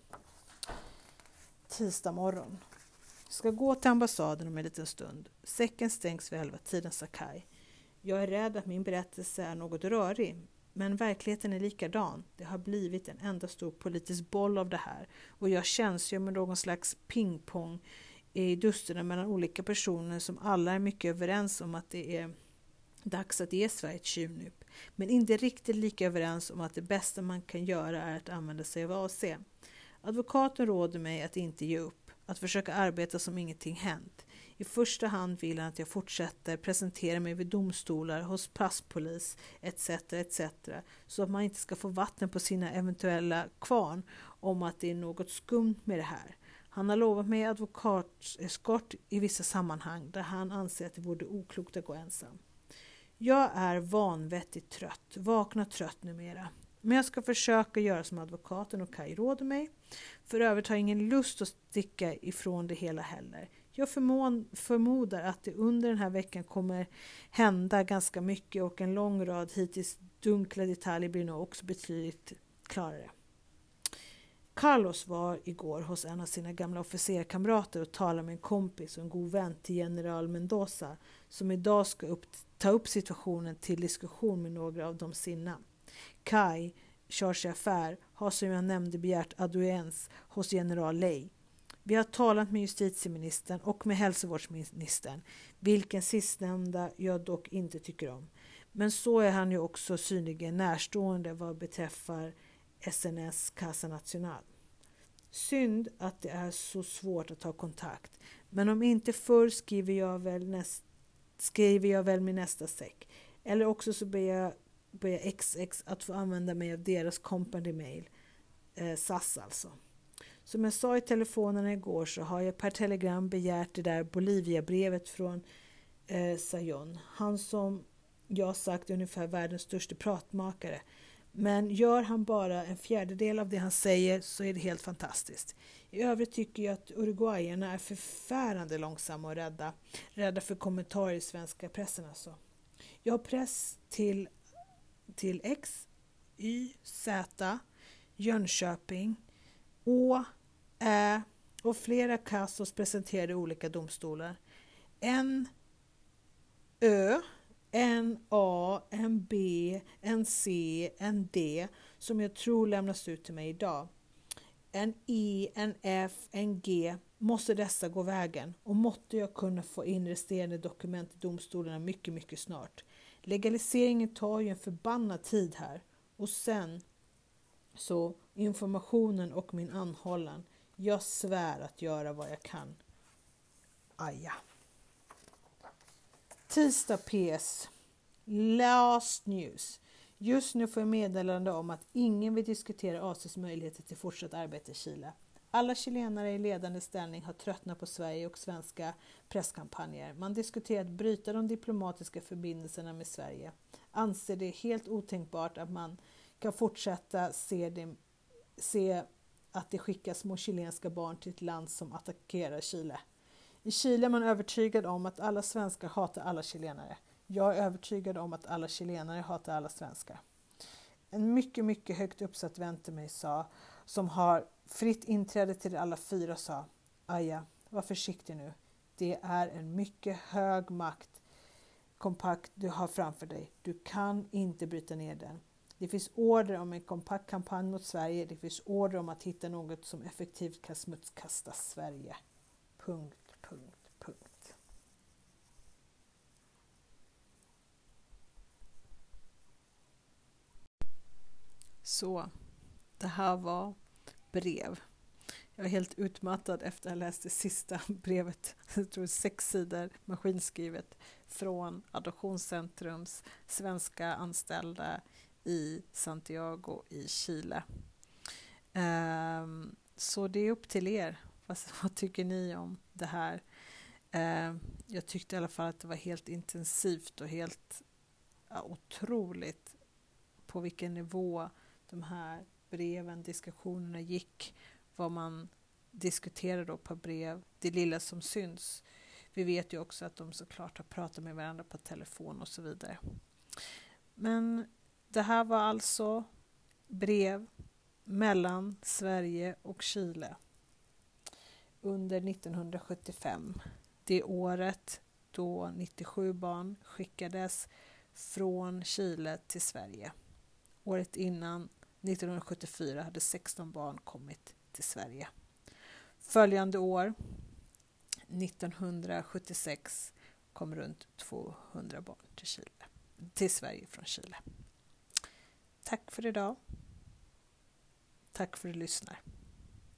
Tisdag morgon. Jag ska gå till ambassaden om en liten stund. Säcken stängs vid elva tiden, sa Kai. Jag är rädd att min berättelse är något rörig, men verkligheten är likadan. Det har blivit en enda stor politisk boll av det här och jag tjänstgör med någon slags pingpong i dusterna mellan olika personer som alla är mycket överens om att det är dags att ge Sverige ett tjuvnyp, men inte riktigt lika överens om att det bästa man kan göra är att använda sig av AC. Advokaten råder mig att inte ge upp, att försöka arbeta som ingenting hänt. I första hand vill han att jag fortsätter presentera mig vid domstolar, hos passpolis etc. etc. så att man inte ska få vatten på sina eventuella kvarn om att det är något skumt med det här. Han har lovat mig advokateskort i vissa sammanhang där han anser att det vore oklokt att gå ensam. Jag är vanvettigt trött, vaknar trött numera. Men jag ska försöka göra som advokaten och Kaj råder mig. För övrigt har jag ingen lust att sticka ifrån det hela heller. Jag förmodar att det under den här veckan kommer hända ganska mycket och en lång rad hittills dunkla detaljer blir nog också betydligt klarare. Carlos var igår hos en av sina gamla officerkamrater och talade med en kompis och en god vän till general Mendoza som idag ska upp, ta upp situationen till diskussion med några av de sina. Kai, Charles affär, har som jag nämnde begärt audiens hos general Ley. Vi har talat med justitieministern och med hälsovårdsministern, vilken sistnämnda jag dock inte tycker om. Men så är han ju också synligen närstående vad beträffar SNS Casa Nacional. Synd att det är så svårt att ta kontakt, men om inte förr skriver jag väl, näst, skriver jag väl min nästa säck. Eller också så ber jag, ber jag XX att få använda mig av deras company mail, eh, SAS alltså. Som jag sa i telefonen igår så har jag per telegram begärt det där Bolivia-brevet från eh, Sayon. Han som jag sagt är ungefär världens största pratmakare. Men gör han bara en fjärdedel av det han säger så är det helt fantastiskt. I övrigt tycker jag att uruguayerna är förfärande långsamma och rädda. Rädda för kommentarer i svenska pressen alltså. Jag har press till, till X, Y, Z, Jönköping, Å, Ä och flera kassos presenterade olika domstolar. En Ö en A, en B, en C, en D som jag tror lämnas ut till mig idag. en I, en F, en G måste dessa gå vägen och måtte jag kunna få in resterande dokument i domstolarna mycket, mycket snart. Legaliseringen tar ju en förbannad tid här och sen så informationen och min anhållan. Jag svär att göra vad jag kan. Aja. Tisdag PS. Last news. Just nu får jag meddelande om att ingen vill diskutera ACs möjligheter till fortsatt arbete i Chile. Alla chilenare i ledande ställning har tröttnat på Sverige och svenska presskampanjer. Man diskuterar att bryta de diplomatiska förbindelserna med Sverige. Anser det helt otänkbart att man kan fortsätta se, det, se att det skickas små chilenska barn till ett land som attackerar Chile. I Chile är man övertygad om att alla svenskar hatar alla chilenare. Jag är övertygad om att alla chilenare hatar alla svenskar. En mycket, mycket högt uppsatt vän till mig sa, som har fritt inträde till alla fyra sa Aja, var försiktig nu. Det är en mycket hög makt kompakt du har framför dig. Du kan inte bryta ner den. Det finns order om en kompakt kampanj mot Sverige. Det finns order om att hitta något som effektivt kan smutskasta Sverige. Punkt, punkt, punkt. Så, det här var brev. Jag är helt utmattad efter att ha läst det sista *laughs* brevet, jag tror sex sidor maskinskrivet från Adoptionscentrums svenska anställda i Santiago i Chile. Um, så det är upp till er. Vad, *laughs* vad tycker ni om det här? Uh, jag tyckte i alla fall att det var helt intensivt och helt ja, otroligt på vilken nivå de här breven, diskussionerna gick, vad man diskuterar då på brev, det lilla som syns. Vi vet ju också att de såklart har pratat med varandra på telefon och så vidare. Men det här var alltså brev mellan Sverige och Chile under 1975. Det året då 97 barn skickades från Chile till Sverige. Året innan, 1974, hade 16 barn kommit till Sverige. Följande år, 1976, kom runt 200 barn till, Chile, till Sverige från Chile. Tack för idag. Tack för att du lyssnar.